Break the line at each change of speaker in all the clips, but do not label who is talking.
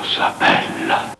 cosa bella.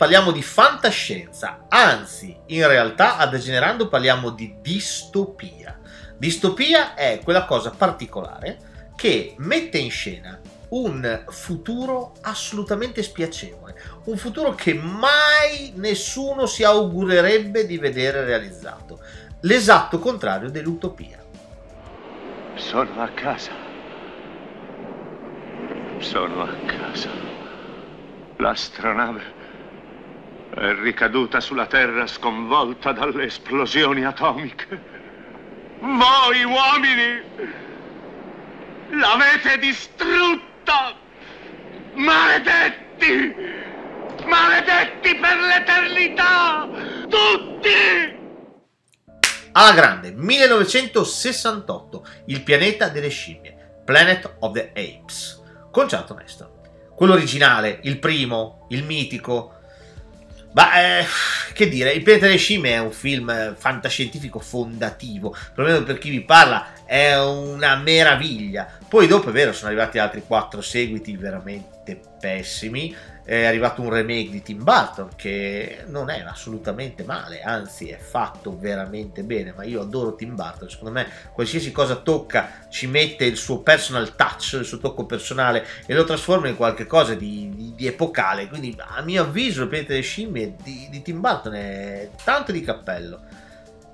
Parliamo di fantascienza, anzi, in realtà a Degenerando parliamo di distopia. Distopia è quella cosa particolare che mette in scena un futuro assolutamente spiacevole, un futuro che mai nessuno si augurerebbe di vedere realizzato, l'esatto contrario dell'utopia.
Sono a casa. Sono a casa. L'astronave è ricaduta sulla Terra sconvolta dalle esplosioni atomiche. Voi uomini l'avete distrutta! Maledetti! Maledetti per l'eternità! Tutti!
Alla grande, 1968, il pianeta delle scimmie, Planet of the Apes, con Charlton Heston. Quello originale, il primo, il mitico, ma eh, che dire, Il pianeta delle scimmie è un film fantascientifico fondativo, perlomeno per chi vi parla è una meraviglia. Poi dopo è vero, sono arrivati altri quattro seguiti veramente pessimi, è arrivato un remake di Tim Burton che non è assolutamente male, anzi è fatto veramente bene, ma io adoro Tim Burton, secondo me qualsiasi cosa tocca ci mette il suo personal touch, il suo tocco personale e lo trasforma in qualcosa di, di, di epocale, quindi a mio avviso il pianeta delle scimmie di, di Tim Burton è tanto di cappello.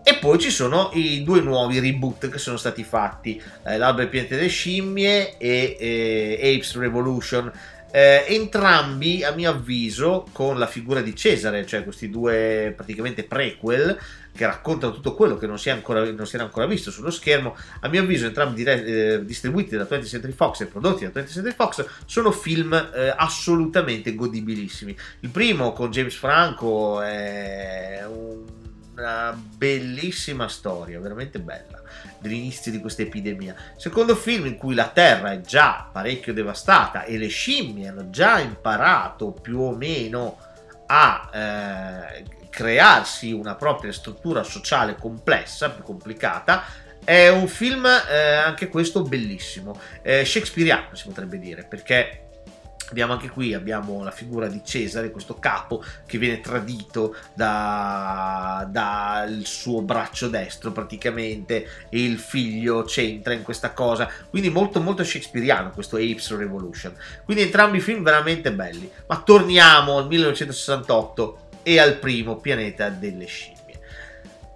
E poi ci sono i due nuovi reboot che sono stati fatti, eh, L'alba del pianeta delle scimmie e eh, Apes Revolution. Eh, entrambi, a mio avviso, con la figura di Cesare, cioè questi due praticamente prequel che raccontano tutto quello che non si, ancora, non si era ancora visto sullo schermo, a mio avviso entrambi dire, eh, distribuiti da 20th Century Fox e prodotti da 20th Century Fox sono film eh, assolutamente godibilissimi. Il primo con James Franco è un una bellissima storia, veramente bella, dell'inizio di questa epidemia. Secondo film in cui la Terra è già parecchio devastata e le scimmie hanno già imparato più o meno a eh, crearsi una propria struttura sociale complessa, più complicata, è un film eh, anche questo bellissimo, eh, shakespeariano si potrebbe dire, perché Abbiamo anche qui abbiamo la figura di Cesare, questo capo che viene tradito dal da suo braccio destro praticamente e il figlio c'entra in questa cosa. Quindi molto molto shakespeariano questo Apes Revolution. Quindi entrambi i film veramente belli. Ma torniamo al 1968 e al primo pianeta delle scimmie.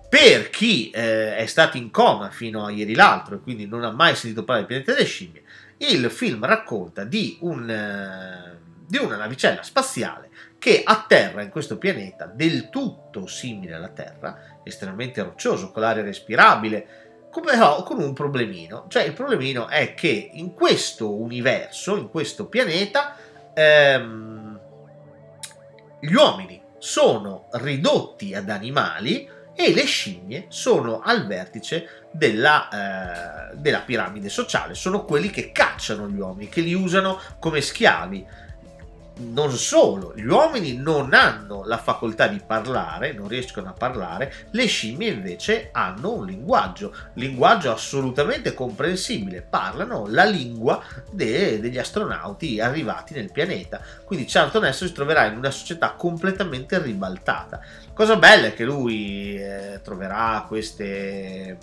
Per chi eh, è stato in coma fino a ieri l'altro e quindi non ha mai sentito parlare del pianeta delle scimmie, il film racconta di, un, eh, di una navicella spaziale che atterra in questo pianeta del tutto simile alla Terra, estremamente roccioso, con l'aria respirabile, però con un problemino. Cioè il problemino è che in questo universo, in questo pianeta, ehm, gli uomini sono ridotti ad animali e le scimmie sono al vertice della, eh, della, piramide sociale, sono quelli che cacciano gli uomini, che li usano come schiavi non solo, gli uomini non hanno la facoltà di parlare, non riescono a parlare, le scimmie invece hanno un linguaggio, linguaggio assolutamente comprensibile, parlano la lingua de- degli astronauti arrivati nel pianeta. Quindi Charlton Heston si troverà in una società completamente ribaltata. Cosa bella è che lui eh, troverà queste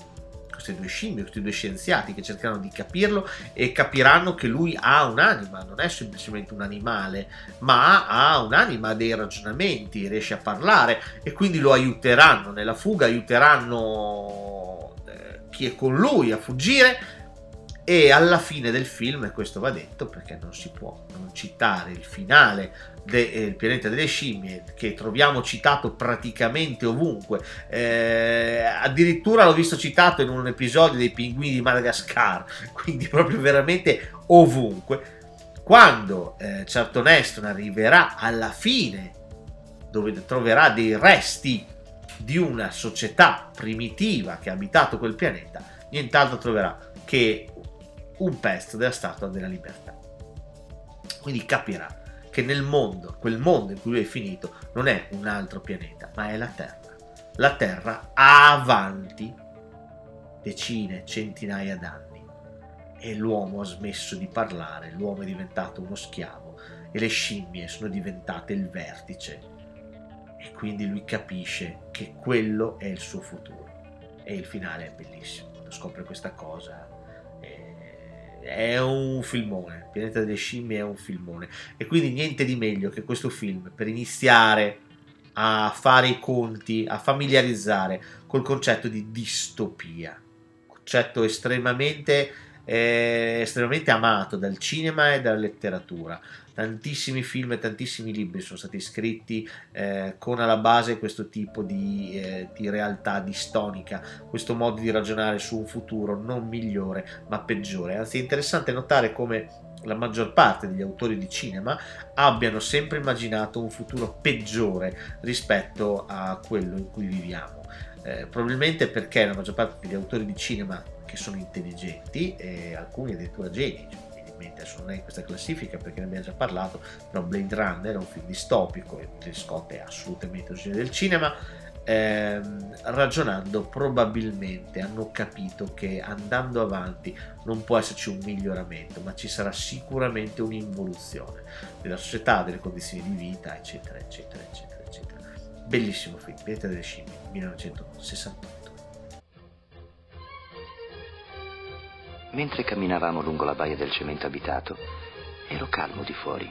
queste due scimmie, questi due scienziati che cercheranno di capirlo e capiranno che lui ha un'anima, non è semplicemente un animale, ma ha un'anima, ha dei ragionamenti, riesce a parlare e quindi lo aiuteranno. Nella fuga, aiuteranno eh, chi è con lui a fuggire e alla fine del film, e questo va detto perché non si può non citare il finale del eh, pianeta delle scimmie che troviamo citato praticamente ovunque. Eh, addirittura l'ho visto citato in un episodio dei pinguini di Madagascar quindi proprio veramente ovunque. Quando eh, Charlton Heston arriverà alla fine dove troverà dei resti di una società primitiva che ha abitato quel pianeta nient'altro troverà che un pezzo della statua della libertà. Quindi capirà che nel mondo, quel mondo in cui lui è finito, non è un altro pianeta, ma è la Terra. La Terra ha avanti decine, centinaia d'anni. E l'uomo ha smesso di parlare, l'uomo è diventato uno schiavo e le scimmie sono diventate il vertice. E quindi lui capisce che quello è il suo futuro. E il finale è bellissimo, quando scopre questa cosa è un filmone. Pianeta delle scimmie è un filmone. E quindi niente di meglio che questo film per iniziare a fare i conti, a familiarizzare col concetto di distopia. Concetto estremamente, eh, estremamente amato dal cinema e dalla letteratura tantissimi film e tantissimi libri sono stati scritti eh, con alla base questo tipo di, eh, di, realtà distonica, questo modo di ragionare su un futuro non migliore ma peggiore. Anzi è interessante notare come la maggior parte degli autori di cinema abbiano sempre immaginato un futuro peggiore rispetto a quello in cui viviamo. Eh, probabilmente perché la maggior parte degli autori di cinema che sono intelligenti e alcuni addirittura geni, cioè mente, adesso non è in questa classifica perché ne abbiamo già parlato, però Blade Runner è un film distopico e Scott è assolutamente un genere del cinema. Ehm, ragionando probabilmente hanno capito che andando avanti non può esserci un miglioramento ma ci sarà sicuramente un'involuzione della società, delle condizioni di vita eccetera eccetera eccetera eccetera bellissimo film, Pieta delle scimmie 1968
Mentre camminavamo lungo la baia del cemento abitato, ero calmo di fuori,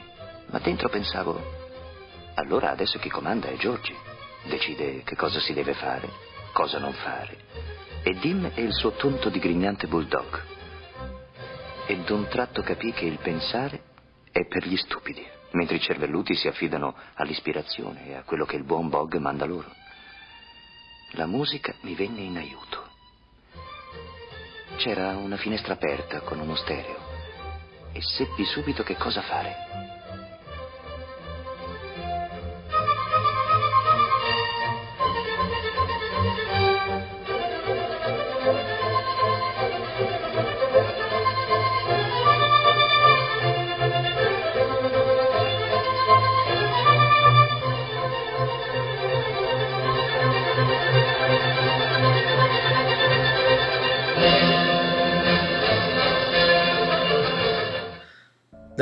ma dentro pensavo, allora adesso chi comanda è Giorgi, decide che cosa si deve fare, cosa non fare, e Dim è il suo tonto di grignante bulldog. E d'un tratto capì che il pensare è per gli stupidi, mentre i cervelluti si affidano all'ispirazione e a quello che il buon Bog manda loro. La musica mi venne in aiuto. C'era una finestra aperta con uno stereo e seppi subito che cosa fare.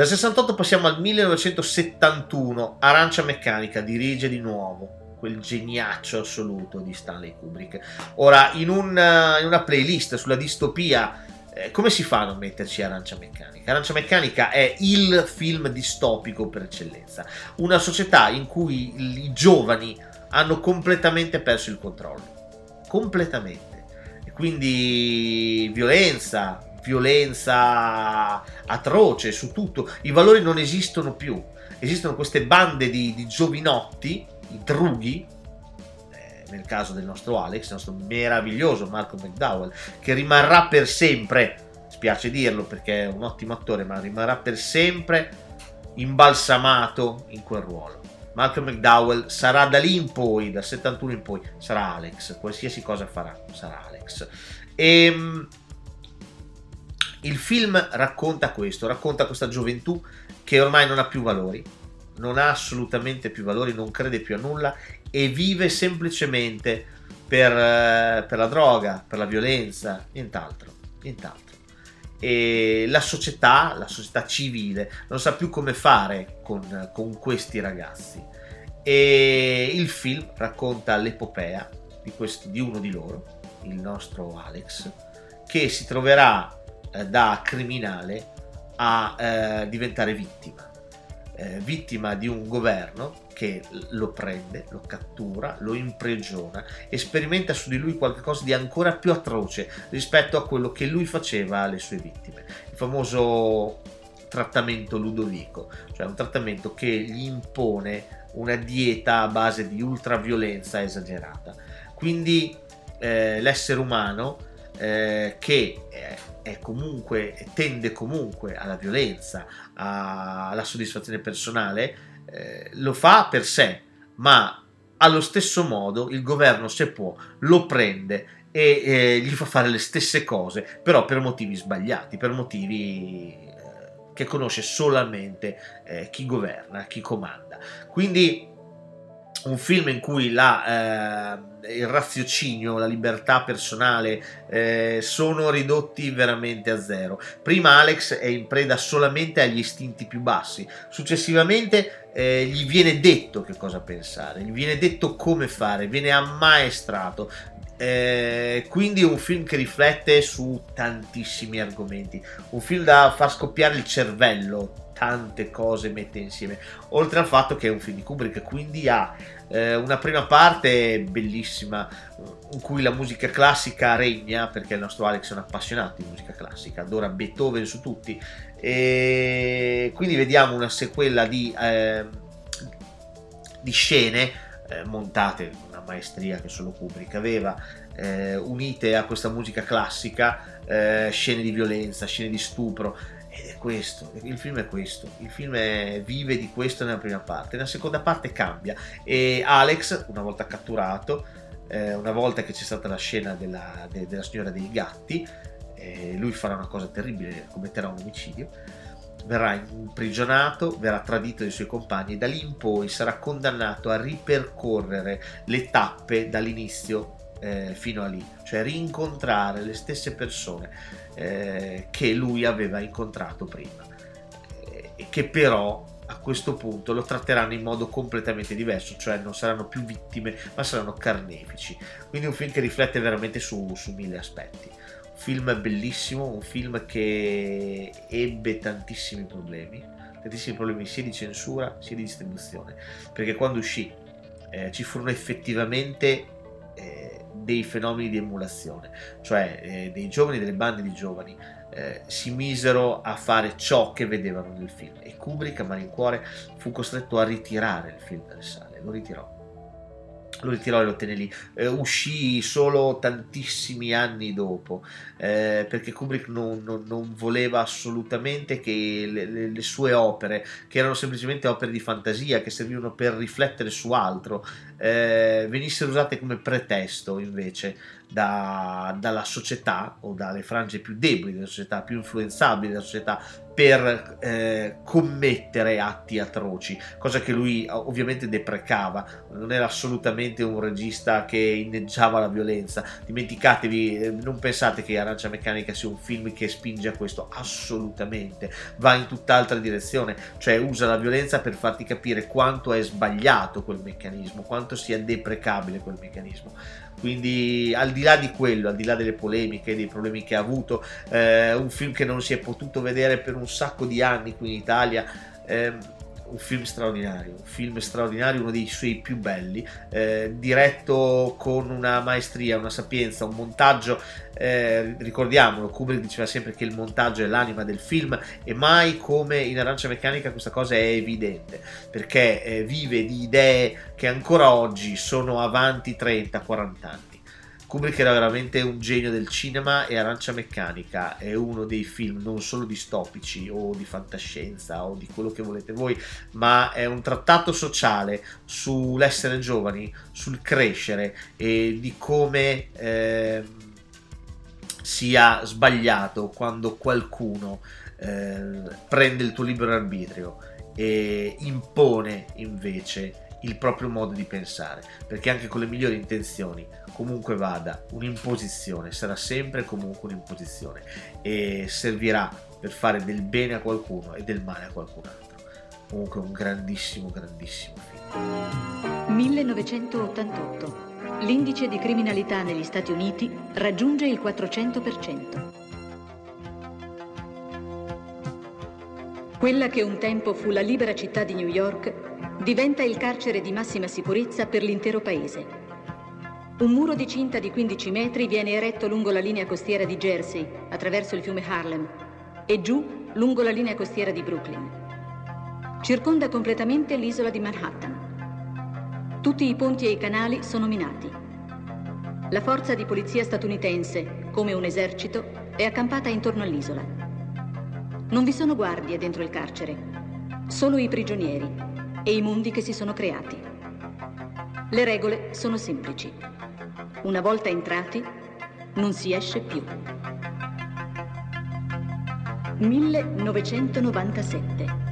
Dal 68 passiamo al 1971, Arancia Meccanica dirige di nuovo quel geniaccio assoluto di Stanley Kubrick. Ora, in, un, in una playlist sulla distopia, eh, come si fa a non metterci Arancia Meccanica? Arancia Meccanica è il film distopico per eccellenza, una società in cui i giovani hanno completamente perso il controllo, completamente. E quindi violenza, violenza atroce su tutto, i valori non esistono più, esistono queste bande di, di giovinotti, i drughi, eh, nel caso del nostro Alex, il nostro meraviglioso Marco McDowell, che rimarrà per sempre, spiace dirlo perché è un ottimo attore, ma rimarrà per sempre imbalsamato in quel ruolo. Malcolm McDowell sarà da lì in poi, dal 71 in poi, sarà Alex, qualsiasi cosa farà, sarà Alex. E ehm, il film racconta questo, racconta questa gioventù che ormai non ha più valori, non ha assolutamente più valori, non crede più a nulla e vive semplicemente per, eh, per la droga, per la violenza, nient'altro, nient'altro. E la società, la società civile, non sa più come fare con, con questi ragazzi. E il film racconta l'epopea di, questo, di uno di loro, il nostro Alex, che si troverà eh, da criminale a eh, diventare vittima. Eh, vittima di un governo che lo prende, lo cattura, lo imprigiona e sperimenta su di lui qualcosa di ancora più atroce rispetto a quello che lui faceva alle sue vittime. Il famoso trattamento Ludovico, cioè un trattamento che gli impone una dieta a base di ultraviolenza esagerata. Quindi eh, l'essere umano eh, che è, è comunque, tende comunque alla violenza, alla soddisfazione personale, eh, lo fa per sé, ma allo stesso modo il governo se può lo prende e eh, gli fa fare le stesse cose, però per motivi sbagliati, per motivi eh, che conosce solamente eh, chi governa, chi comanda. Quindi un film in cui la, eh, il raziocinio, la libertà personale eh, sono ridotti veramente a zero. Prima Alex è in preda solamente agli istinti più bassi, successivamente eh, gli viene detto che cosa pensare, gli viene detto come fare, viene ammaestrato. Eh, quindi un film che riflette su tantissimi argomenti, un film da far scoppiare il cervello, tante cose mette insieme, oltre al fatto che è un film di Kubrick, quindi ha eh, una prima parte bellissima in cui la musica classica regna, perché il nostro Alex è un appassionato di musica classica, adora Beethoven su tutti, e quindi vediamo una sequela di, eh, di scene eh, montate una maestria che solo Kubrick aveva, eh, unite a questa musica classica, eh, scene di violenza, scene di stupro, questo, il film è questo, il film è, vive di questo nella prima parte, nella seconda parte cambia. E Alex, una volta catturato, eh, una volta che c'è stata la scena della, de, della signora dei gatti, eh, lui farà una cosa terribile, commetterà un omicidio, verrà imprigionato, verrà tradito dai suoi compagni e da lì in poi sarà condannato a ripercorrere le tappe dall'inizio eh, fino a lì, cioè rincontrare le stesse persone eh, che lui aveva incontrato prima eh, e che però a questo punto lo tratteranno in modo completamente diverso, cioè non saranno più vittime ma saranno carnefici. Quindi un film che riflette veramente su, su mille aspetti. Un film bellissimo, un film che ebbe tantissimi problemi, tantissimi problemi sia di censura sia di distribuzione, perché quando uscì eh, ci furono effettivamente dei fenomeni di emulazione, cioè eh, dei giovani, delle bande di giovani eh, si misero a fare ciò che vedevano nel film. E Kubrick a malincuore fu costretto a ritirare il film dalle sale, lo ritirò lo ritirò e lo tenne lì. Eh, uscì solo tantissimi anni dopo, eh, perché Kubrick non, non, non, voleva assolutamente che le, le, le, sue opere, che erano semplicemente opere di fantasia, che servivano per riflettere su altro, eh, venissero usate come pretesto invece da, dalla società o dalle frange più deboli della società, più influenzabili della società per eh, commettere atti atroci, cosa che lui ovviamente deprecava, non era assolutamente un regista che inneggiava la violenza, dimenticatevi, eh, non pensate che Arancia Meccanica sia un film che spinge a questo, assolutamente, va in tutt'altra direzione, cioè usa la violenza per farti capire quanto è sbagliato quel meccanismo, quanto sia deprecabile quel meccanismo. Quindi al di là di quello, al di là delle polemiche, dei problemi che ha avuto, eh, un film che non si è potuto vedere per un sacco di anni qui in Italia, eh, un film straordinario, un film straordinario, uno dei suoi più belli, eh, diretto con una maestria, una sapienza, un montaggio, eh, ricordiamolo, Kubrick diceva sempre che il montaggio è l'anima del film e mai come in Arancia Meccanica questa cosa è evidente, perché eh, vive di idee che ancora oggi sono avanti 30-40 anni. Kubrick era veramente un genio del cinema e Arancia Meccanica è uno dei film non solo distopici o di fantascienza o di quello che volete voi, ma è un trattato sociale sull'essere giovani, sul crescere e di come eh, sia sbagliato quando qualcuno eh, prende il tuo libero arbitrio e impone invece il proprio modo di pensare, perché anche con le migliori intenzioni, comunque vada, un'imposizione sarà sempre comunque un'imposizione e servirà per fare del bene a qualcuno e del male a qualcun altro. Comunque un grandissimo, grandissimo film.
1988. L'indice di criminalità negli Stati Uniti raggiunge il 400%. Quella che un tempo fu la libera città di New York diventa il carcere di massima sicurezza per l'intero paese. Un muro di cinta di 15 metri viene eretto lungo la linea costiera di Jersey, attraverso il fiume Harlem, e giù lungo la linea costiera di Brooklyn. Circonda completamente l'isola di Manhattan. Tutti i ponti e i canali sono minati. La forza di polizia statunitense, come un esercito, è accampata intorno all'isola. Non vi sono guardie dentro il carcere, solo i prigionieri e i mondi che si sono creati. Le regole sono semplici. Una volta entrati, non si esce più. 1997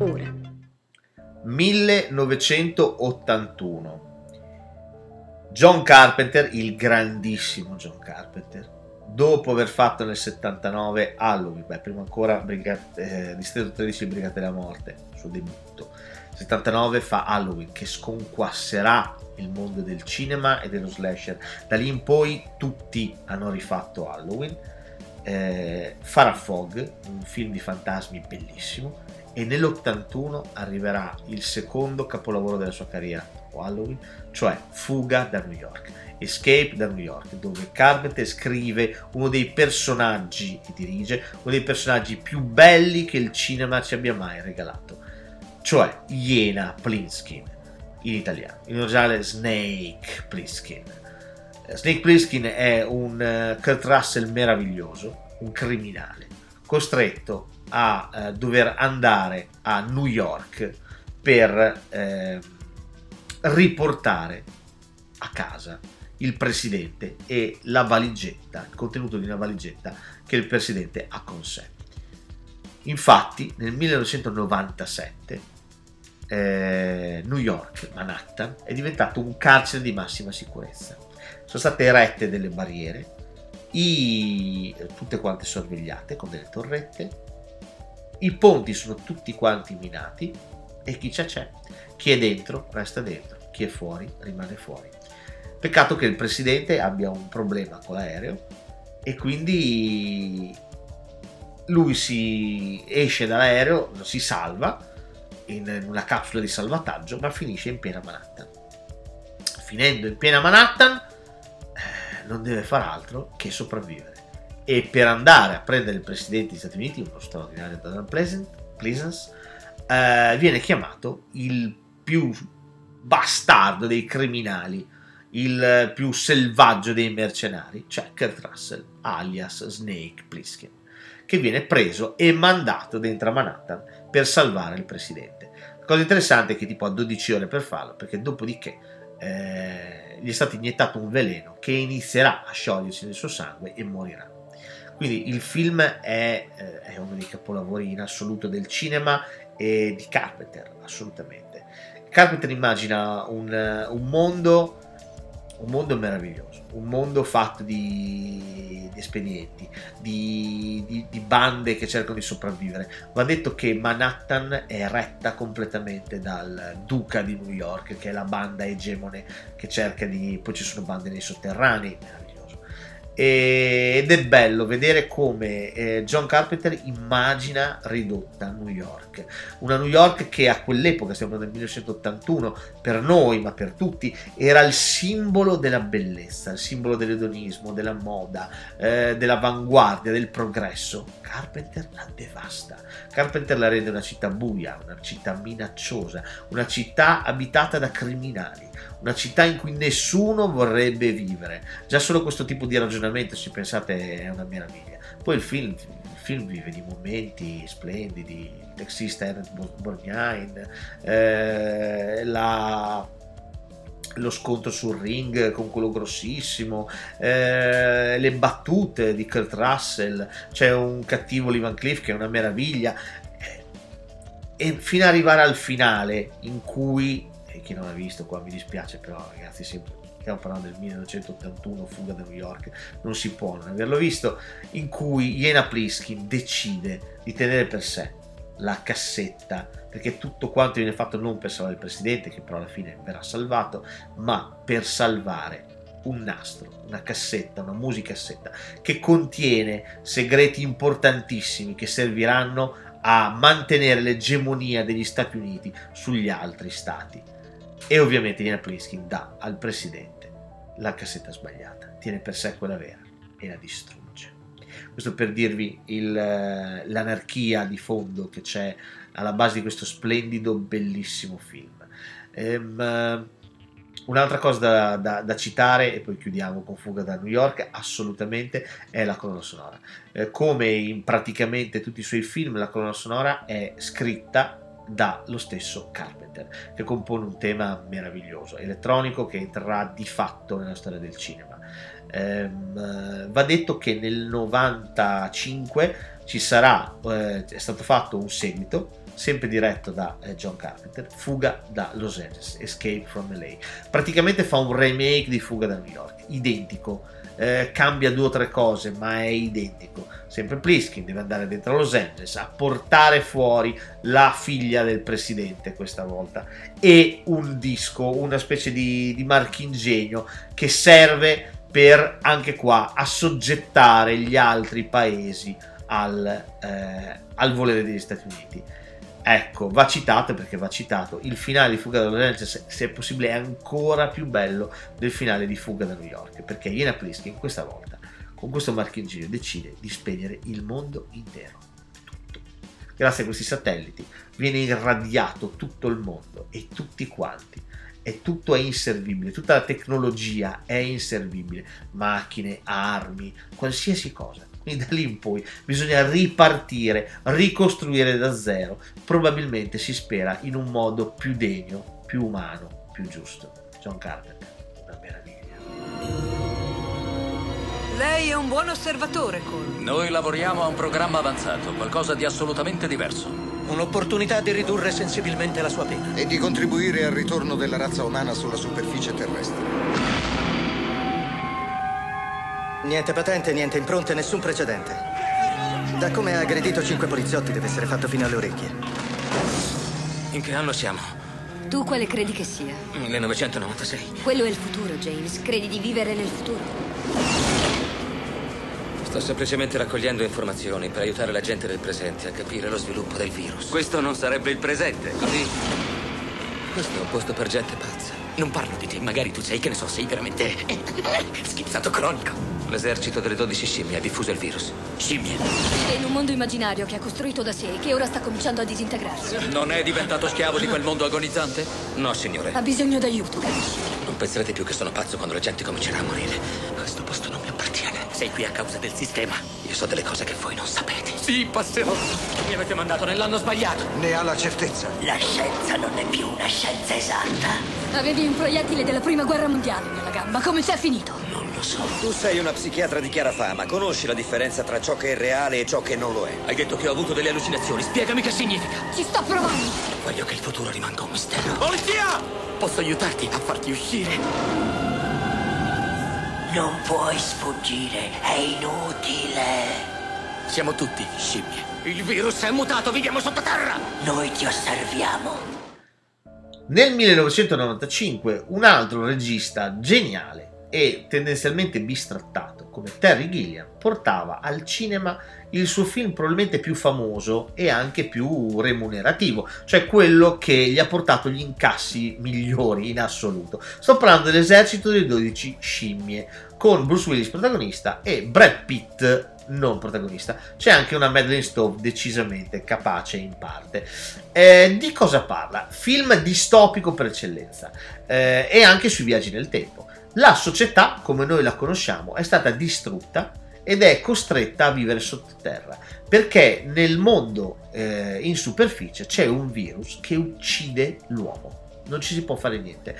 Ora.
1981. John Carpenter, il grandissimo John Carpenter, dopo aver fatto nel 79 Halloween, beh, prima ancora Brigate, eh, Distretto 13 Brigate della Morte, suo debutto. 79 fa Halloween, che sconquasserà il mondo del cinema e dello slasher. Da lì in poi tutti hanno rifatto Halloween. Eh, Farah Fog, un film di fantasmi bellissimo e nell'81 arriverà il secondo capolavoro della sua carriera, Halloween, cioè Fuga da New York, Escape da New York, dove Carpenter scrive uno dei personaggi e dirige uno dei personaggi più belli che il cinema ci abbia mai regalato, cioè Iena Plinskin in italiano, in originale Snake Plissken. Snake Plissken è un uh, Kurt Russell meraviglioso, un criminale, costretto a eh, dover andare a New York per eh, riportare a casa il presidente e la valigetta, il contenuto di una valigetta che il presidente ha con sé. Infatti nel 1997 eh, New York, Manhattan, è diventato un carcere di massima sicurezza. Sono state erette delle barriere, i, tutte quante sorvegliate con delle torrette, i ponti sono tutti quanti minati e chi c'è c'è. Chi è dentro resta dentro, chi è fuori rimane fuori. Peccato che il presidente abbia un problema con l'aereo e quindi lui si esce dall'aereo, si salva in una capsula di salvataggio, ma finisce in piena Manhattan. Finendo in piena Manhattan, eh, non deve far altro che sopravvivere e per andare a prendere il presidente degli Stati Uniti, uno straordinario Donald Pleasance, eh, viene chiamato il più bastardo dei criminali, il più selvaggio dei mercenari, cioè Kurt Russell, alias Snake Plissken, che viene preso e mandato dentro a Manhattan per salvare il presidente. La cosa interessante è che tipo ha 12 ore per farlo, perché dopodiché eh, gli è stato iniettato un veleno che inizierà a sciogliersi nel suo sangue e morirà. Quindi il film è, eh, è uno dei capolavori in assoluto del cinema e di Carpenter, assolutamente. Carpenter immagina un, un mondo un mondo meraviglioso, un mondo fatto di, di espedienti, di, di, di, bande che cercano di sopravvivere. Va detto che Manhattan è retta completamente dal Duca di New York, che è la banda egemone che cerca di... poi ci sono bande nei sotterranei, ed è bello vedere come eh, John Carpenter immagina ridotta New York, una New York che a quell'epoca, stiamo nel 1981, per noi ma per tutti, era il simbolo della bellezza, il simbolo dell'edonismo, della moda, eh, dell'avanguardia, del progresso. Carpenter la devasta, Carpenter la rende una città buia, una città minacciosa, una città abitata da criminali, una città in cui nessuno vorrebbe vivere. Già solo questo tipo di ragionamento, se pensate, è una meraviglia. Poi il film, il film vive di momenti splendidi, l'exista Ernest Borgnine, eh, la lo scontro sul ring con quello grossissimo, eh, le battute di Kurt Russell, c'è un cattivo Lee Van Cliff che è una meraviglia, eh, e fino ad arrivare al finale in cui e chi non ha visto qua mi dispiace, però ragazzi, sempre, stiamo parlando del 1981, Fuga da New York, non si può non averlo visto, in cui Jena Pliskin decide di tenere per sé la cassetta, perché tutto quanto viene fatto non per salvare il presidente, che però alla fine verrà salvato, ma per salvare un nastro, una cassetta, una musicassetta che contiene segreti importantissimi che serviranno a mantenere l'egemonia degli Stati Uniti sugli altri stati. E ovviamente Diana Plinskin dà al presidente la cassetta sbagliata, tiene per sé quella vera e la distrugge. Questo per dirvi il, l'anarchia di fondo che c'è alla base di questo splendido, bellissimo film. Ehm, Un'altra cosa da, da, da, citare, e poi chiudiamo con Fuga da New York, assolutamente è la colonna sonora. Eh, come in praticamente tutti i suoi film, la colonna sonora è scritta dallo stesso Carpenter, che compone un tema meraviglioso, elettronico, che entrerà di fatto nella storia del cinema. Eh, va detto che nel 95 ci sarà, eh, è stato fatto un seguito sempre diretto da eh, John Carpenter, Fuga da Los Angeles, Escape from LA. Praticamente fa un remake di Fuga da New York, identico, eh, cambia due o tre cose, ma è identico. Sempre Pliskin deve andare dentro Los Angeles a portare fuori la figlia del presidente questa volta e un disco, una specie di, di marchingegno che serve per anche qua assoggettare gli altri paesi al, eh, al volere degli Stati Uniti. Ecco, va citato perché va citato. Il finale di Fuga da Los Angeles, se è possibile, è ancora più bello del finale di Fuga da New York. Perché Iena Pliskin questa volta, con questo marchingegno, decide di spegnere il mondo intero. Tutto. Grazie a questi satelliti viene irradiato tutto il mondo e tutti quanti. E tutto è inservibile, tutta la tecnologia è inservibile. Macchine, armi, qualsiasi cosa quindi da lì in poi bisogna ripartire, ricostruire da zero. Probabilmente si spera in un modo più degno, più umano, più giusto. John Carpenter, una meraviglia.
Lei è un buon osservatore, Cole.
Noi lavoriamo a un programma avanzato, qualcosa di assolutamente diverso.
Un'opportunità di ridurre sensibilmente la sua pena.
E di contribuire al ritorno della razza umana sulla superficie terrestre.
Niente patente, niente impronte, nessun precedente. Da come ha aggredito cinque poliziotti deve essere fatto fino alle orecchie.
In che anno siamo?
Tu quale credi che sia?
1996.
Quello è il futuro, James. Credi di vivere nel futuro?
Sto semplicemente raccogliendo informazioni per aiutare la gente del presente a capire lo sviluppo del virus.
Questo non sarebbe il presente, così?
Questo è un posto per gente pazza.
Non parlo di te, magari tu sei, che ne so, sei veramente schizzato cronico.
L'esercito delle 12 scimmie ha diffuso il virus.
Scimmie?
È in un mondo immaginario che ha costruito da sé e che ora sta cominciando a disintegrarsi.
Non è diventato schiavo di quel mondo agonizzante?
No, signore.
Ha bisogno d'aiuto, capisci?
Non penserete più che sono pazzo quando la gente comincerà a morire.
Sei qui a causa del sistema.
Io so delle cose che voi non sapete.
Sì, passerò. Mi avete mandato nell'anno sbagliato.
Ne ha la certezza.
La scienza non è più una scienza esatta.
Avevi un proiettile della prima guerra mondiale nella gamba. Come è finito?
Non lo so.
Tu sei una psichiatra di chiara fama. Conosci la differenza tra ciò che è reale e ciò che non lo è?
Hai detto che ho avuto delle allucinazioni. Spiegami che significa.
Ci sto provando.
Voglio che il futuro rimanga un mistero.
Polizia! Posso aiutarti a farti uscire?
Non puoi sfuggire. È inutile.
Siamo tutti scimmie. Il virus è mutato. Viviamo sottoterra.
Noi ti osserviamo.
Nel 1995 un altro regista geniale e tendenzialmente bistrattato come Terry Gilliam portava al cinema il suo film probabilmente più famoso e anche più remunerativo, cioè quello che gli ha portato gli incassi migliori in assoluto. Sto parlando dell'esercito delle 12 scimmie, con Bruce Willis protagonista e Brad Pitt non protagonista. C'è anche una Madeleine Stowe decisamente capace in parte. Eh, di cosa parla? Film distopico per eccellenza eh, e anche sui viaggi nel tempo. La società, come noi la conosciamo, è stata distrutta ed è costretta a vivere sottoterra perché nel mondo eh, in superficie c'è un virus che uccide l'uomo. Non ci si può fare niente.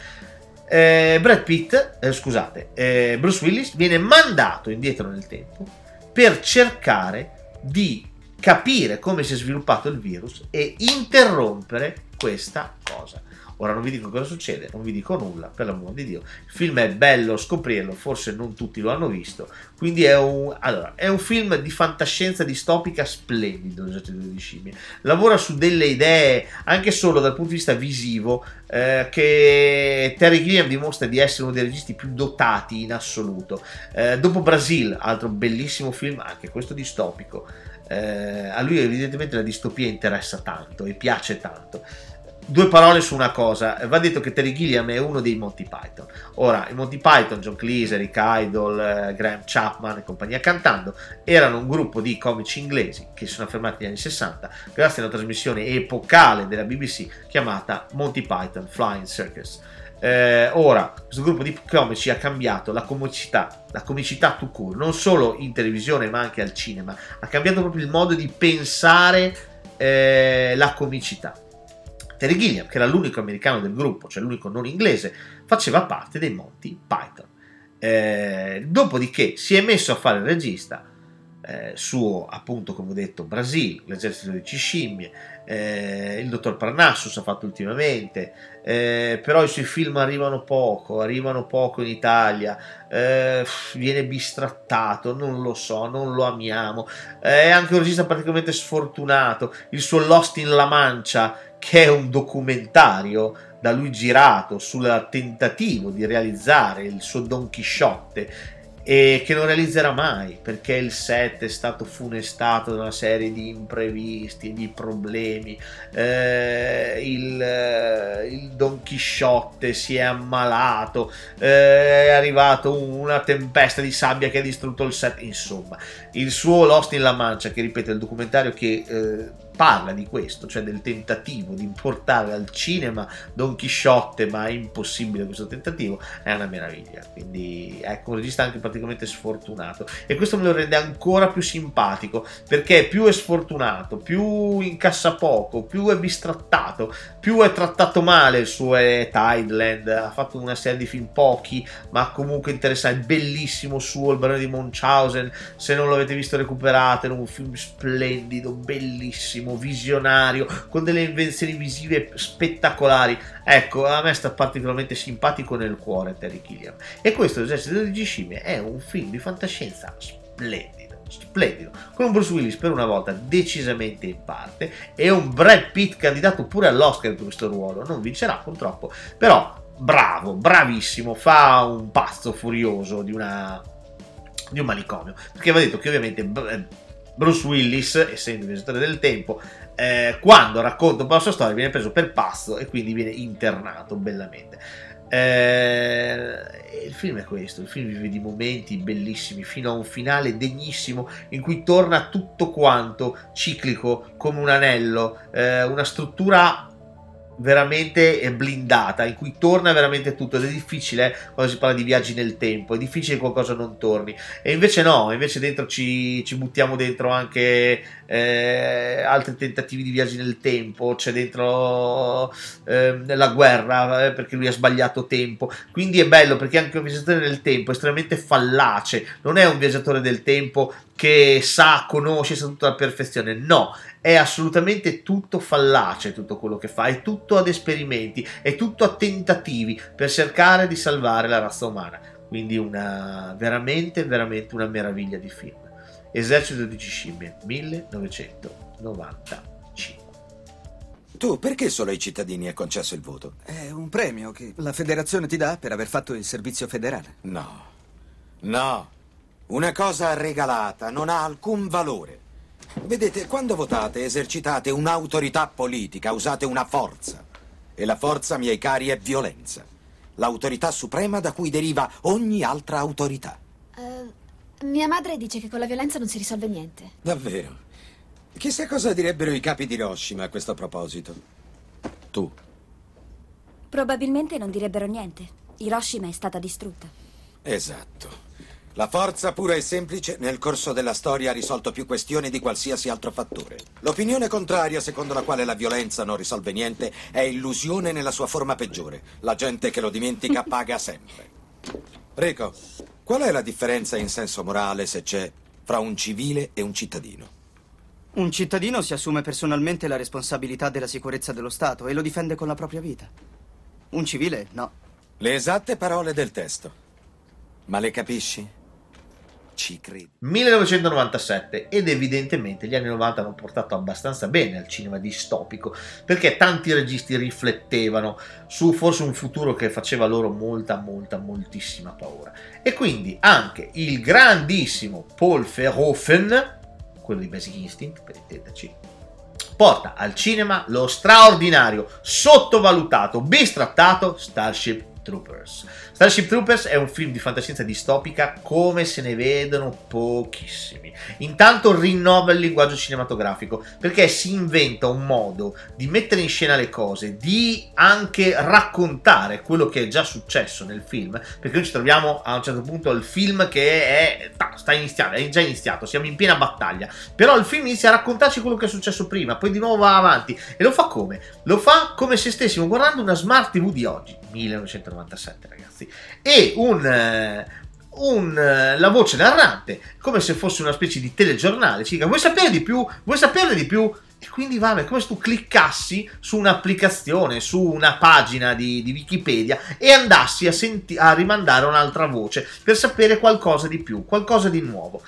Eh, Brad Pitt, eh, scusate, eh, Bruce Willis viene mandato indietro nel tempo per cercare di capire come si è sviluppato il virus e interrompere questa cosa. Ora non vi dico cosa succede, non vi dico nulla, per l'amor di Dio. Il film è bello scoprirlo, forse non tutti lo hanno visto, quindi è un, allora, è un film di fantascienza distopica splendido, l'esercito di scimmie. Lavora su delle idee, anche solo dal punto di vista visivo, eh, che Terry Gilliam dimostra di essere uno dei registi più dotati in assoluto. Eh, dopo Brasil, altro bellissimo film, anche questo distopico. Eh, a lui evidentemente la distopia interessa tanto e piace tanto Due parole su una cosa, va detto che Terry Gilliam è uno dei Monty Python. Ora, i Monty Python, John Cleese, Rick Idol, eh, Graham Chapman e compagnia cantando, erano un gruppo di comici inglesi che si sono affermati negli anni 60 grazie a una trasmissione epocale della BBC chiamata Monty Python Flying Circus. Eh, ora, questo gruppo di comici ha cambiato la comicità, la comicità to court, non solo in televisione ma anche al cinema, ha cambiato proprio il modo di pensare eh, la comicità Terry Gilliam, che era l'unico americano del gruppo, cioè l'unico non inglese, faceva parte dei Monty Python. Eh, dopodiché si è messo a fare il regista, eh, suo appunto come ho detto Brasil, l'esercito di scimmie, eh, il dottor Parnassus ha fatto ultimamente, eh, però i suoi film arrivano poco, arrivano poco in Italia, eh, viene bistrattato, non lo so, non lo amiamo, è anche un regista particolarmente sfortunato, il suo Lost in La Mancia che è un documentario da lui girato sul tentativo di realizzare il suo Don Chisciotte e che non realizzerà mai perché il set è stato funestato da una serie di imprevisti, di problemi. Eh, il, eh, il, Don Chisciotte si è ammalato, eh, è arrivato una tempesta di sabbia che ha distrutto il set. Insomma, il suo Lost in La Mancia, che ripeto, è il documentario che eh, parla di questo, cioè del tentativo di portare al cinema Don Chisciotte, ma è impossibile questo tentativo, è una meraviglia. Quindi ecco, un regista anche praticamente sfortunato. E questo me lo rende ancora più simpatico perché più è sfortunato, più incassa poco, più è bistrattato, più è trattato male il suo Tideland, ha fatto una serie di film pochi, ma comunque interessante, bellissimo suo Il barone di Munchausen, se non lo avete visto recuperatelo, un film splendido, bellissimo bellissimo, visionario, con delle invenzioni visive spettacolari. Ecco, a me sta particolarmente simpatico nel cuore Terry Gilliam. E questo, L'esercito di scimmie, è un film di fantascienza splendido splendido, con un Bruce Willis per una volta decisamente in parte e un Brad Pitt candidato pure all'Oscar per questo ruolo, non vincerà purtroppo, però bravo, bravissimo, fa un pazzo furioso di una di un manicomio, perché va detto che ovviamente Bruce Willis, essendo il viaggiatore del tempo, eh, quando racconta un po' la sua storia viene preso per pazzo e quindi viene internato bellamente. Eh, il film è questo, il film vive di momenti bellissimi fino a un finale degnissimo in cui torna tutto quanto ciclico come un anello, eh, una struttura veramente blindata in cui torna veramente tutto ed è difficile quando si parla di viaggi nel tempo è difficile che qualcosa non torni e invece no invece dentro ci, ci buttiamo dentro anche eh, altri tentativi di viaggi nel tempo c'è dentro eh, la guerra eh, perché lui ha sbagliato tempo quindi è bello perché anche un viaggiatore del tempo è estremamente fallace non è un viaggiatore del tempo che sa, conosce, sa tutto alla perfezione. No, è assolutamente tutto fallace tutto quello che fa, è tutto ad esperimenti, è tutto a tentativi per cercare di salvare la razza umana. Quindi una veramente, veramente una meraviglia di film. Esercito di scimmie, 1995.
Tu perché solo ai cittadini è concesso il voto?
È un premio che la federazione ti dà per aver fatto il servizio federale.
No, no, una cosa regalata non ha alcun valore. Vedete, quando votate esercitate un'autorità politica, usate una forza. E la forza, miei cari, è violenza. L'autorità suprema da cui deriva ogni altra autorità.
Uh, mia madre dice che con la violenza non si risolve niente.
Davvero? Chissà cosa direbbero i capi di Hiroshima a questo proposito. Tu.
Probabilmente non direbbero niente. Hiroshima è stata distrutta.
Esatto. La forza pura e semplice nel corso della storia ha risolto più questioni di qualsiasi altro fattore. L'opinione contraria, secondo la quale la violenza non risolve niente, è illusione nella sua forma peggiore. La gente che lo dimentica paga sempre. Rico, qual è la differenza in senso morale, se c'è, fra un civile e un cittadino?
Un cittadino si assume personalmente la responsabilità della sicurezza dello Stato e lo difende con la propria vita. Un civile, no.
Le esatte parole del testo. Ma le capisci? Ci credo.
1997 ed evidentemente gli anni 90 hanno portato abbastanza bene al cinema distopico perché tanti registi riflettevano su forse un futuro che faceva loro molta molta moltissima paura e quindi anche il grandissimo Paul Verhoeven quello di Basic Instinct per intenderci porta al cinema lo straordinario, sottovalutato, bistrattato Starship Troopers. Starship Troopers è un film di fantascienza distopica come se ne vedono pochissimi. Intanto rinnova il linguaggio cinematografico perché si inventa un modo di mettere in scena le cose, di anche raccontare quello che è già successo nel film, perché noi ci troviamo a un certo punto al film che è, sta iniziando, è già iniziato, siamo in piena battaglia, però il film inizia a raccontarci quello che è successo prima, poi di nuovo va avanti e lo fa come? Lo fa come se stessimo guardando una smart TV di oggi, 1997 ragazzi, e un, eh, un, eh, la voce narrante, come se fosse una specie di telegiornale, ci dica vuoi sapere di più? Vuoi saperne di più? E quindi va, è come se tu cliccassi su un'applicazione, su una pagina di, di Wikipedia e andassi a, senti- a rimandare un'altra voce per sapere qualcosa di più, qualcosa di nuovo.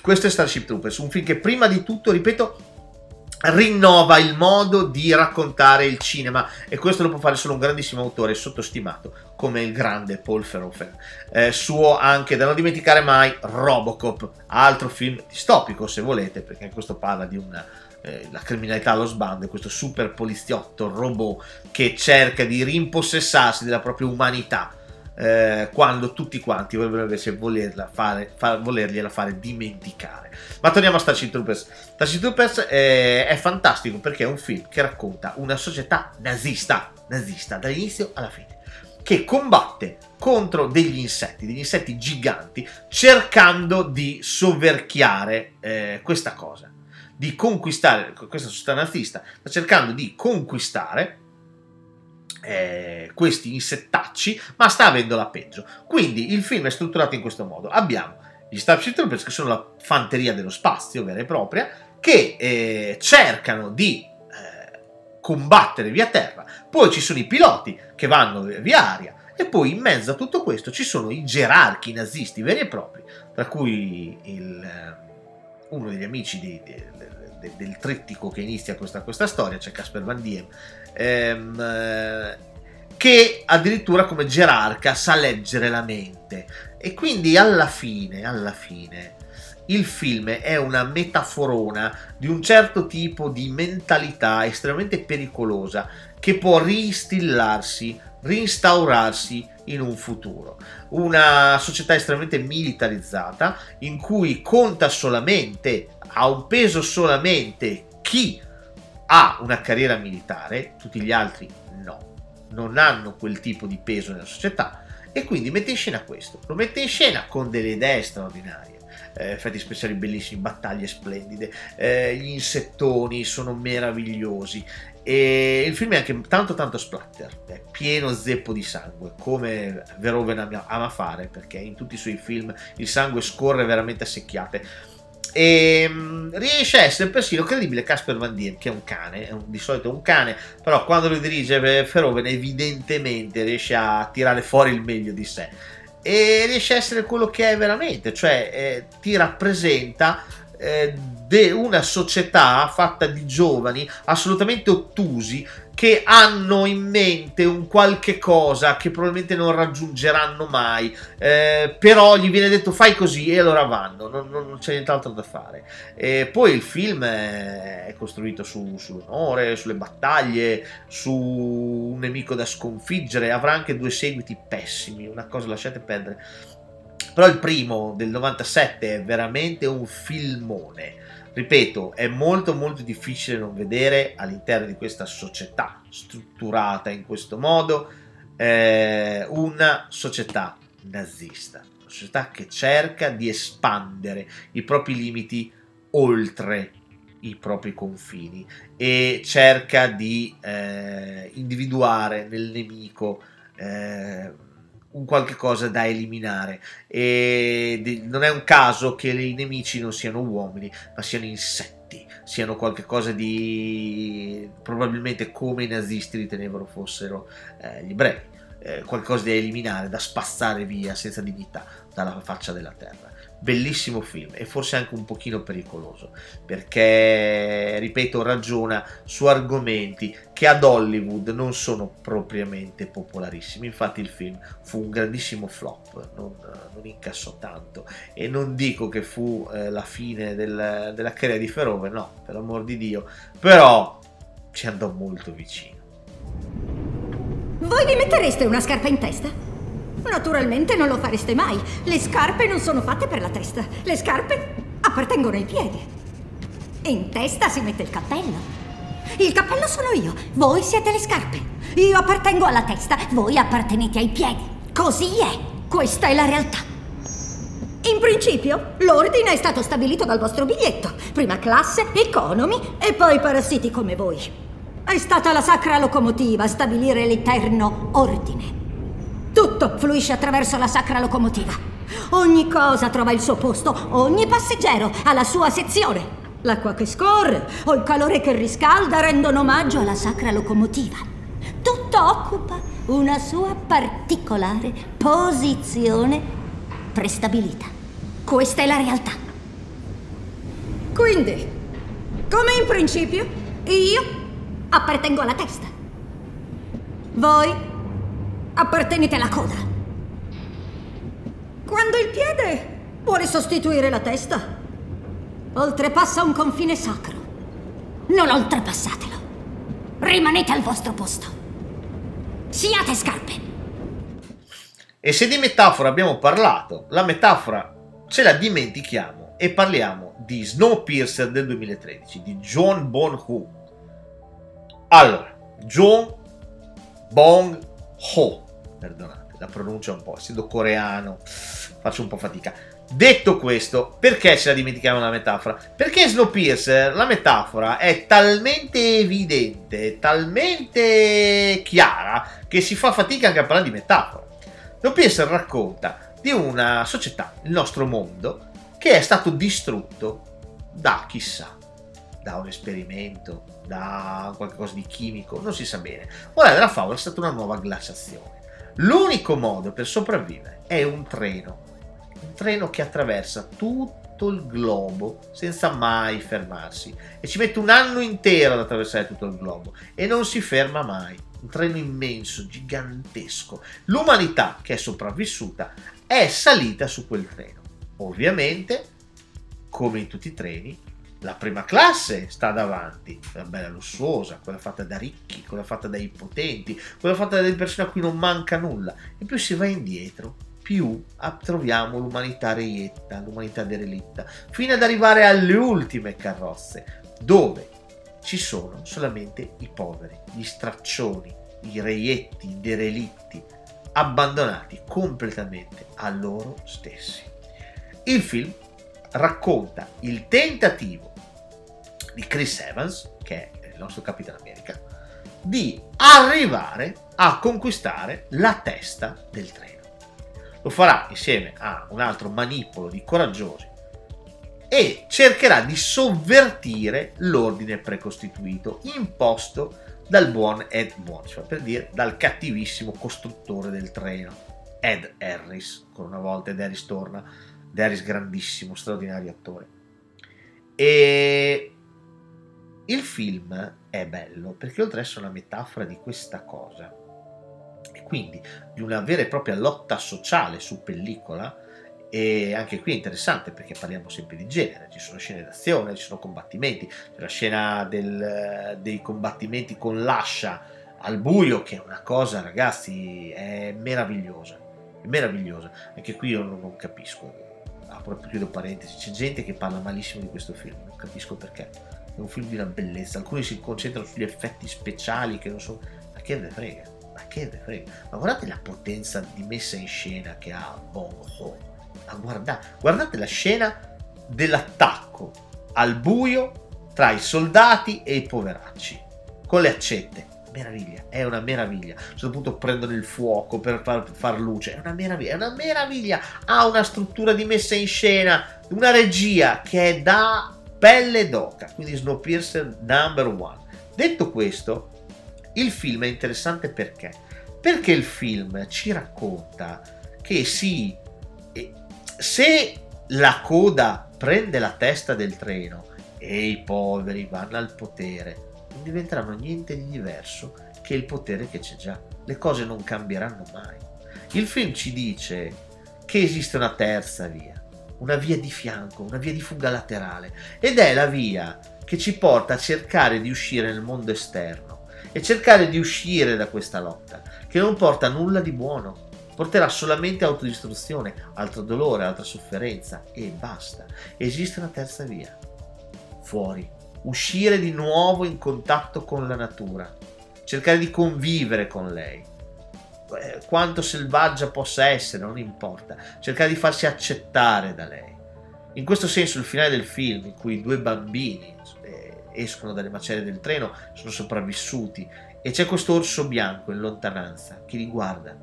Questo è Starship Troopers, un film che prima di tutto, ripeto, rinnova il modo di raccontare il cinema. E questo lo può fare solo un grandissimo autore sottostimato come il grande Paul Verhoeven. Eh, suo anche da non dimenticare mai Robocop. Altro film distopico se volete perché questo parla di una eh, la criminalità allo sbando questo super poliziotto robot che cerca di rimpossessarsi della propria umanità eh, quando tutti quanti vorrebbero invece volerla fare, fa, volergliela fare dimenticare. Ma torniamo a Starship Troopers. Starship Troopers è, è fantastico perché è un film che racconta una società nazista, nazista dall'inizio alla fine, che combatte contro degli insetti, degli insetti giganti, cercando di soverchiare eh, questa cosa, di conquistare, questa società nazista sta cercando di conquistare eh, questi insettacci, ma sta avendo la peggio. Quindi il film è strutturato in questo modo. Abbiamo gli Starship che sono la fanteria dello spazio vera e propria, che eh, cercano di eh, combattere via terra. Poi ci sono i piloti che vanno via aria. E poi in mezzo a tutto questo ci sono i gerarchi nazisti veri e propri, tra cui il, eh, uno degli amici di, di, di, del trittico che inizia questa, questa storia, c'è Casper Van Diem, ehm, che addirittura come gerarca sa leggere la mente. E quindi alla fine, alla fine, il film è una metaforona di un certo tipo di mentalità estremamente pericolosa che può rinstillarsi, reinstaurarsi in un futuro. Una società estremamente militarizzata in cui conta solamente, ha un peso solamente chi ha una carriera militare, tutti gli altri no, non hanno quel tipo di peso nella società e quindi mette in scena questo, lo mette in scena con delle idee straordinarie. Eh, effetti speciali bellissimi, battaglie splendide, eh, gli insettoni sono meravigliosi. E il film è anche tanto tanto splatter, è pieno zeppo di sangue, come Verhoeven ama fare, perché in tutti i suoi film il sangue scorre veramente a secchiate e um, riesce a essere persino credibile Casper Van Dien che è un cane, è un, di solito un cane però quando lo dirige Feroven evidentemente riesce a tirare fuori il meglio di sé. E riesce a essere quello che è veramente cioè eh, ti rappresenta eh, una società fatta di giovani assolutamente ottusi che hanno in mente un qualche cosa che probabilmente non raggiungeranno mai, eh, però gli viene detto fai così e allora vanno, non, non c'è nient'altro da fare. E poi il film è costruito su, sull'onore, sulle battaglie, su un nemico da sconfiggere, avrà anche due seguiti pessimi, una cosa lasciate perdere. Però il primo del 97 è veramente un filmone Ripeto, è molto molto difficile non vedere all'interno di questa società strutturata in questo modo eh, una società nazista, una società che cerca di espandere i propri limiti oltre i propri confini e cerca di eh, individuare nel nemico eh, un qualche cosa da eliminare. E non è un caso che i nemici non siano uomini ma siano insetti siano qualcosa di probabilmente come i nazisti ritenevano fossero eh, gli ebrei. Eh, qualcosa da eliminare da spazzare via senza dignità dalla faccia della terra bellissimo film e forse anche un pochino pericoloso perché ripeto ragiona su argomenti che ad Hollywood non sono propriamente popolarissimi. Infatti il film fu un grandissimo flop non, non incassò tanto. E non dico che fu eh, la fine del, della carriera di Verhoeven no per amor di Dio però ci andò molto vicino.
Voi vi mettereste una scarpa in testa? Naturalmente non lo fareste mai. Le scarpe non sono fatte per la testa. Le scarpe appartengono ai piedi. E in testa si mette il cappello. Il cappello sono io, voi siete le scarpe. Io appartengo alla testa, voi appartenete ai piedi. Così è. Questa è la realtà. In principio, l'ordine è stato stabilito dal vostro biglietto. Prima classe, economy e poi parassiti come voi. È stata la sacra locomotiva a stabilire l'eterno ordine. Tutto fluisce attraverso la sacra locomotiva. Ogni cosa trova il suo posto, ogni passeggero ha la sua sezione. L'acqua che scorre o il calore che riscalda rendono omaggio alla sacra locomotiva. Tutto occupa una sua particolare posizione prestabilita. Questa è la realtà. Quindi, come in principio, io appartengo alla testa. Voi appartenete alla coda. Quando il piede vuole sostituire la testa, oltrepassa un confine sacro. Non oltrepassatelo. Rimanete al vostro posto. Siate scarpe.
E se di metafora abbiamo parlato, la metafora ce la dimentichiamo e parliamo di Snowpiercer del 2013 di John Bong-ho. Allora, John Bong-ho perdonate, la pronuncia un po', essendo coreano, faccio un po' fatica. Detto questo, perché ce la dimentichiamo la metafora? Perché Snowpiercer, la metafora è talmente evidente, talmente chiara, che si fa fatica anche a parlare di metafora. Snowpiercer racconta di una società, il nostro mondo, che è stato distrutto da chissà, da un esperimento, da qualcosa di chimico, non si sa bene. Ora della favola è stata una nuova glaciazione. L'unico modo per sopravvivere è un treno, un treno che attraversa tutto il globo senza mai fermarsi e ci mette un anno intero ad attraversare tutto il globo e non si ferma mai. Un treno immenso, gigantesco. L'umanità che è sopravvissuta è salita su quel treno. Ovviamente, come in tutti i treni, la prima classe sta davanti, quella bella lussuosa, quella fatta da ricchi, quella fatta dai potenti, quella fatta dalle persone a cui non manca nulla. E più si va indietro, più troviamo l'umanità reietta, l'umanità derelitta, fino ad arrivare alle ultime carrozze, dove ci sono solamente i poveri, gli straccioni, i reietti, i derelitti, abbandonati completamente a loro stessi. Il film racconta il tentativo di Chris Evans, che è il nostro Capitano America, di arrivare a conquistare la testa del treno. Lo farà insieme a un altro manipolo di coraggiosi e cercherà di sovvertire l'ordine precostituito imposto dal buon Ed cioè per dire dal cattivissimo costruttore del treno, Ed Harris, ancora una volta Ed Harris torna, Ed Harris grandissimo, straordinario attore. E il film è bello perché oltre ad essere una metafora di questa cosa e quindi di una vera e propria lotta sociale su pellicola, e anche qui è interessante perché parliamo sempre di genere, ci sono scene d'azione, ci sono combattimenti, c'è la scena del, dei combattimenti con l'ascia al buio che è una cosa ragazzi è meravigliosa, è meravigliosa, anche qui io non, non capisco, apro e chiudo parentesi, c'è gente che parla malissimo di questo film, non capisco perché è un film di una bellezza. Alcuni si concentrano sugli effetti speciali che non sono. Ma che ne frega? Ma che ne frega? Ma guardate la potenza di messa in scena che ha Bong Ho. Ma guardate, guardate la scena dell'attacco al buio tra i soldati e i poveracci con le accette. Meraviglia, è una meraviglia. A un certo punto prendono il fuoco per far, far luce. È una meraviglia, è una meraviglia. Ha una struttura di messa in scena, una regia che è da pelle d'oca, quindi Snowpiercer number one. Detto questo, il film è interessante perché? Perché il film ci racconta che sì, se la coda prende la testa del treno e i poveri vanno al potere, non diventeranno niente di diverso che il potere che c'è già. Le cose non cambieranno mai. Il film ci dice che esiste una terza via, una via di fianco, una via di fuga laterale, ed è la via che ci porta a cercare di uscire nel mondo esterno e cercare di uscire da questa lotta, che non porta nulla di buono, porterà solamente autodistruzione, altro dolore, altra sofferenza e basta. Esiste una terza via. Fuori, uscire di nuovo in contatto con la natura, cercare di convivere con lei. Eh, quanto selvaggia possa essere, non importa, cercare di farsi accettare da lei. In questo senso il finale del film, in cui due bambini eh, escono dalle macerie del treno, sono sopravvissuti e c'è questo orso bianco in lontananza che li guarda,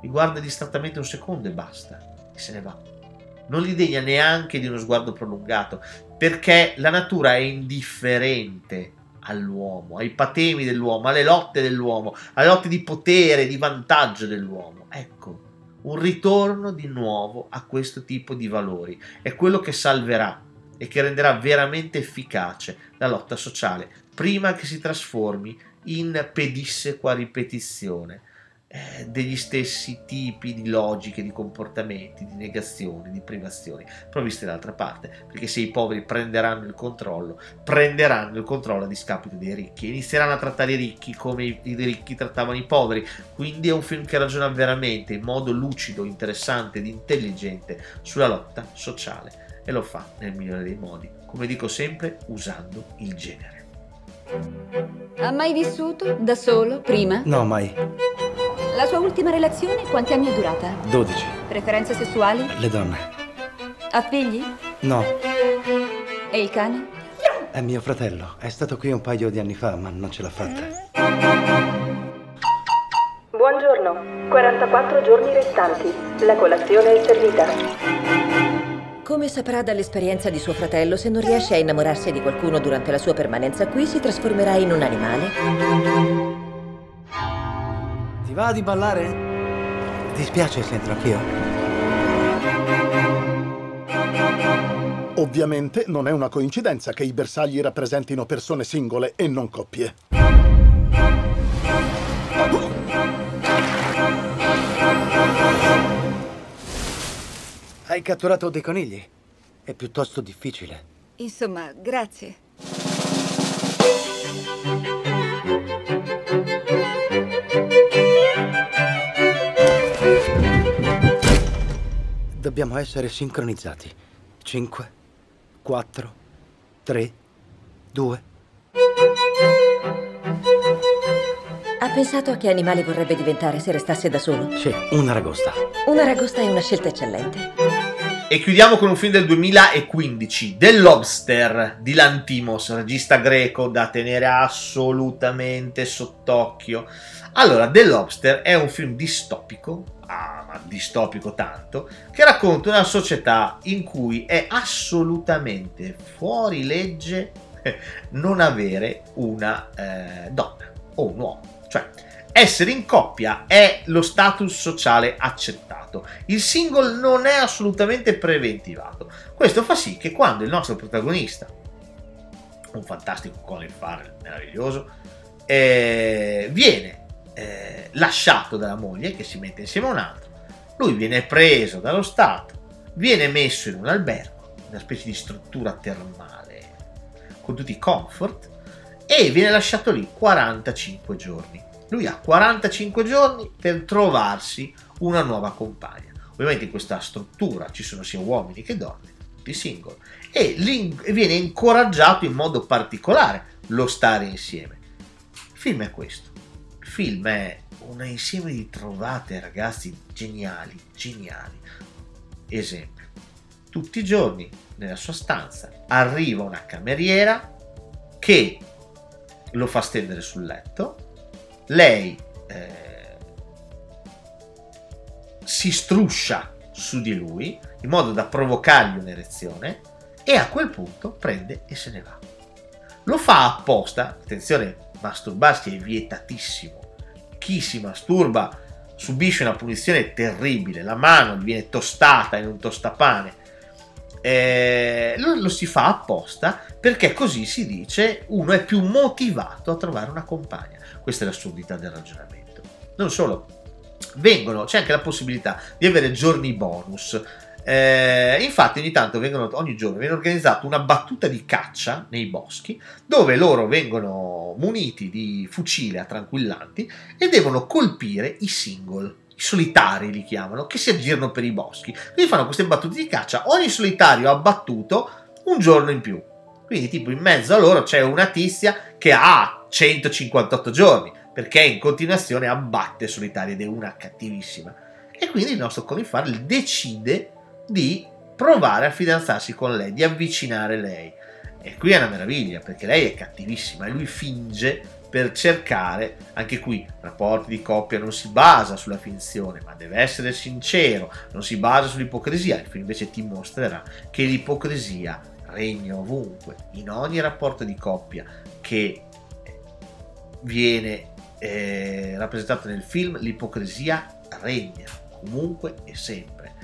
li guarda distrattamente un secondo e basta, e se ne va. Non li degna neanche di uno sguardo prolungato, perché la natura è indifferente all'uomo, ai patemi dell'uomo, alle lotte dell'uomo, alle lotte di potere, di vantaggio dell'uomo. Ecco, un ritorno di nuovo a questo tipo di valori è quello che salverà e che renderà veramente efficace la lotta sociale prima che si trasformi in pedissequa ripetizione eh, degli stessi tipi di logiche, di comportamenti, di negazioni, di privazioni, provviste dall'altra parte, perché se i poveri prenderanno il controllo, prenderanno il controllo a discapito dei ricchi, inizieranno a trattare i ricchi come i, i ricchi trattavano i poveri, quindi è un film che ragiona veramente in modo lucido, interessante ed intelligente sulla lotta sociale e lo fa nel migliore dei modi, come dico sempre, usando il genere.
Ha mai vissuto da solo prima?
No, mai.
La sua ultima relazione quanti anni è durata?
12.
Preferenze sessuali?
Le donne.
Ha figli?
No.
E il cane?
È mio fratello. È stato qui un paio di anni fa, ma non ce l'ha fatta.
Buongiorno. 44 giorni restanti. La colazione è servita.
Come saprà dall'esperienza di suo fratello, se non riesce a innamorarsi di qualcuno durante la sua permanenza qui, si trasformerà in un animale.
Va di ballare? Ti spiace se entro anch'io?
Ovviamente non è una coincidenza che i bersagli rappresentino persone singole e non coppie.
Hai catturato dei conigli? È piuttosto difficile.
Insomma, grazie.
Dobbiamo essere sincronizzati. 5, 4, 3, 2.
Ha pensato a che animale vorrebbe diventare se restasse da solo?
Sì, una ragosta.
Una ragosta è una scelta eccellente.
E chiudiamo con un film del 2015, The Lobster di Lantimos, regista greco da tenere assolutamente sott'occhio. Allora, The Lobster è un film distopico, ah, ma distopico tanto, che racconta una società in cui è assolutamente fuori legge non avere una eh, donna o un uomo. Cioè, essere in coppia è lo status sociale accettato. Il single non è assolutamente preventivato. Questo fa sì che quando il nostro protagonista, un fantastico Colin Farrell meraviglioso, eh, viene eh, lasciato dalla moglie che si mette insieme a un altro, lui viene preso dallo Stato, viene messo in un albergo, una specie di struttura termale con tutti i comfort e viene lasciato lì 45 giorni. Lui ha 45 giorni per trovarsi una nuova compagna. Ovviamente in questa struttura ci sono sia uomini che donne, tutti single, e viene incoraggiato in modo particolare lo stare insieme. Il film è questo. Il film è un insieme di trovate ragazzi geniali, geniali. Esempio, tutti i giorni nella sua stanza arriva una cameriera che lo fa stendere sul letto, lei eh, si struscia su di lui in modo da provocargli un'erezione e a quel punto prende e se ne va. Lo fa apposta, attenzione, masturbarsi è vietatissimo. Chi si masturba subisce una punizione terribile, la mano viene tostata in un tostapane eh, lo, lo si fa apposta perché così si dice uno è più motivato a trovare una compagna. Questa è l'assurdità del ragionamento. Non solo, vengono, c'è anche la possibilità di avere giorni bonus. Eh, infatti, ogni tanto vengono, ogni giorno viene organizzata una battuta di caccia nei boschi dove loro vengono muniti di fucile a tranquillanti e devono colpire i single i solitari li chiamano, che si aggirano per i boschi. Quindi fanno queste battute di caccia. Ogni solitario ha battuto un giorno in più. Quindi, tipo, in mezzo a loro c'è una tizia che ha 158 giorni, perché in continuazione abbatte solitari ed è una cattivissima. E quindi il nostro Colin Farrell decide di provare a fidanzarsi con lei, di avvicinare lei. E qui è una meraviglia, perché lei è cattivissima e lui finge per cercare, anche qui, rapporti di coppia non si basa sulla finzione, ma deve essere sincero, non si basa sull'ipocrisia. Il film invece ti mostrerà che l'ipocrisia regna ovunque, in ogni rapporto di coppia che viene eh, rappresentato nel film, l'ipocrisia regna comunque e sempre.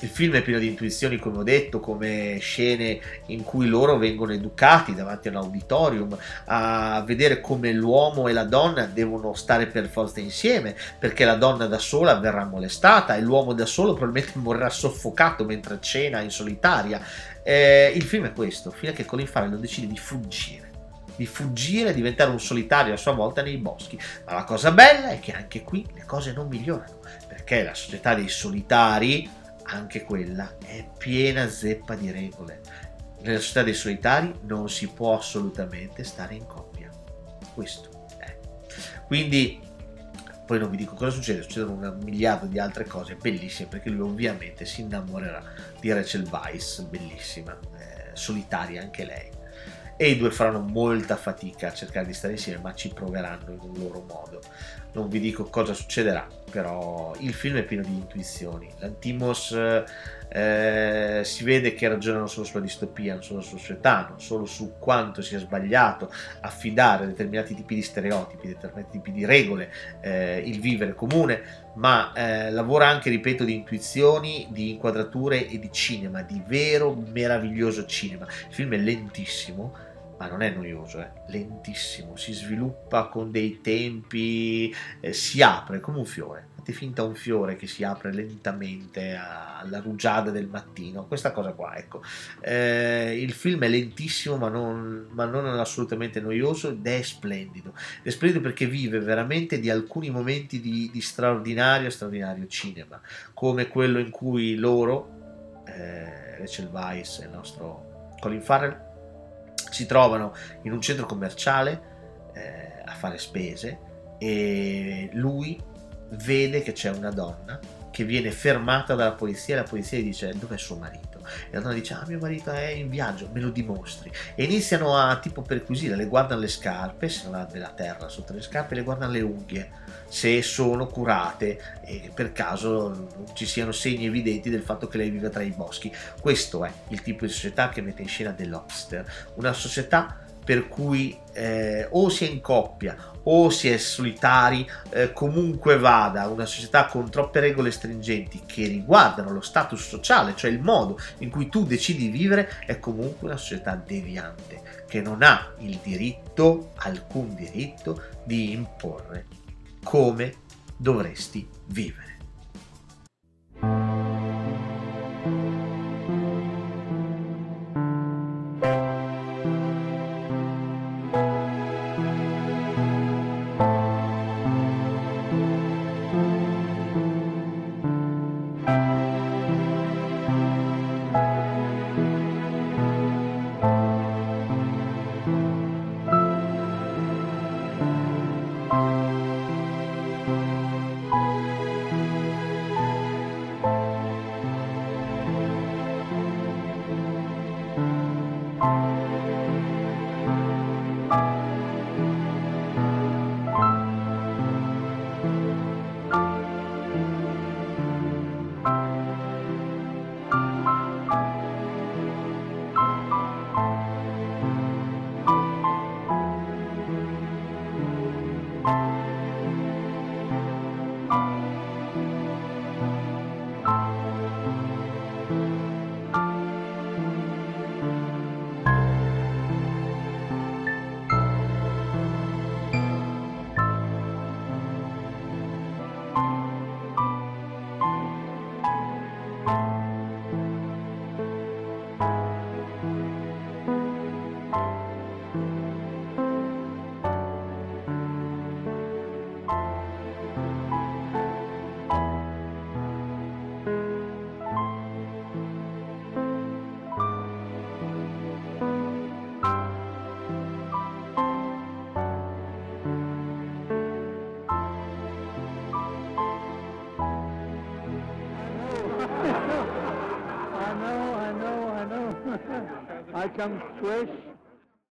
Il film è pieno di intuizioni, come ho detto, come scene in cui loro vengono educati davanti a un auditorium a vedere come l'uomo e la donna devono stare per forza insieme, perché la donna da sola verrà molestata e l'uomo da solo probabilmente morirà soffocato mentre cena in solitaria. Eh, il film è questo, fino a che Colin Farrell decide di fuggire di fuggire e diventare un solitario a sua volta nei boschi. Ma la cosa bella è che anche qui le cose non migliorano, perché la società dei solitari anche quella è piena zeppa di regole. Nella società dei solitari non si può assolutamente stare in coppia. Questo è. Quindi, poi non vi dico cosa succede, succedono un miliardo di altre cose bellissime perché lui ovviamente si innamorerà di Rachel Weiss, bellissima, eh, solitaria anche lei. E i due faranno molta fatica a cercare di stare insieme, ma ci proveranno in un loro modo non vi dico cosa succederà, però il film è pieno di intuizioni. L'Antimos eh, si vede che ragionano solo sulla distopia, non solo sulla società, non solo su quanto sia sbagliato affidare determinati tipi di stereotipi, determinati tipi di regole, eh, il vivere comune, ma eh, lavora anche, ripeto, di intuizioni, di inquadrature e di cinema, di vero meraviglioso cinema. Il film è lentissimo ma non è noioso, è lentissimo, si sviluppa con dei tempi, eh, si apre come un fiore. Fate finta un fiore che si apre lentamente alla rugiada del mattino, questa cosa qua, ecco. Eh, il film è lentissimo, ma non, ma non assolutamente noioso ed è splendido. È splendido perché vive veramente di alcuni momenti di, di straordinario, straordinario cinema, come quello in cui loro, eh, Rachel Weisz e il nostro Colin Farrell, si trovano in un centro commerciale eh, a fare spese e lui vede che c'è una donna che viene fermata dalla polizia e la polizia gli dice dov'è suo marito? E la donna dice ah mio marito è in viaggio me lo dimostri. E iniziano a tipo perquisire le guardano le scarpe se non ha della terra sotto le scarpe le guardano le unghie se sono curate e per caso ci siano segni evidenti del fatto che lei vive tra i boschi. Questo è il tipo di società che mette in scena The Lobster, una società per cui eh, o si è in coppia o si è solitari, eh, comunque vada, una società con troppe regole stringenti che riguardano lo status sociale, cioè il modo in cui tu decidi di vivere, è comunque una società deviante, che non ha il diritto, alcun diritto, di imporre come dovresti vivere.
comes fresh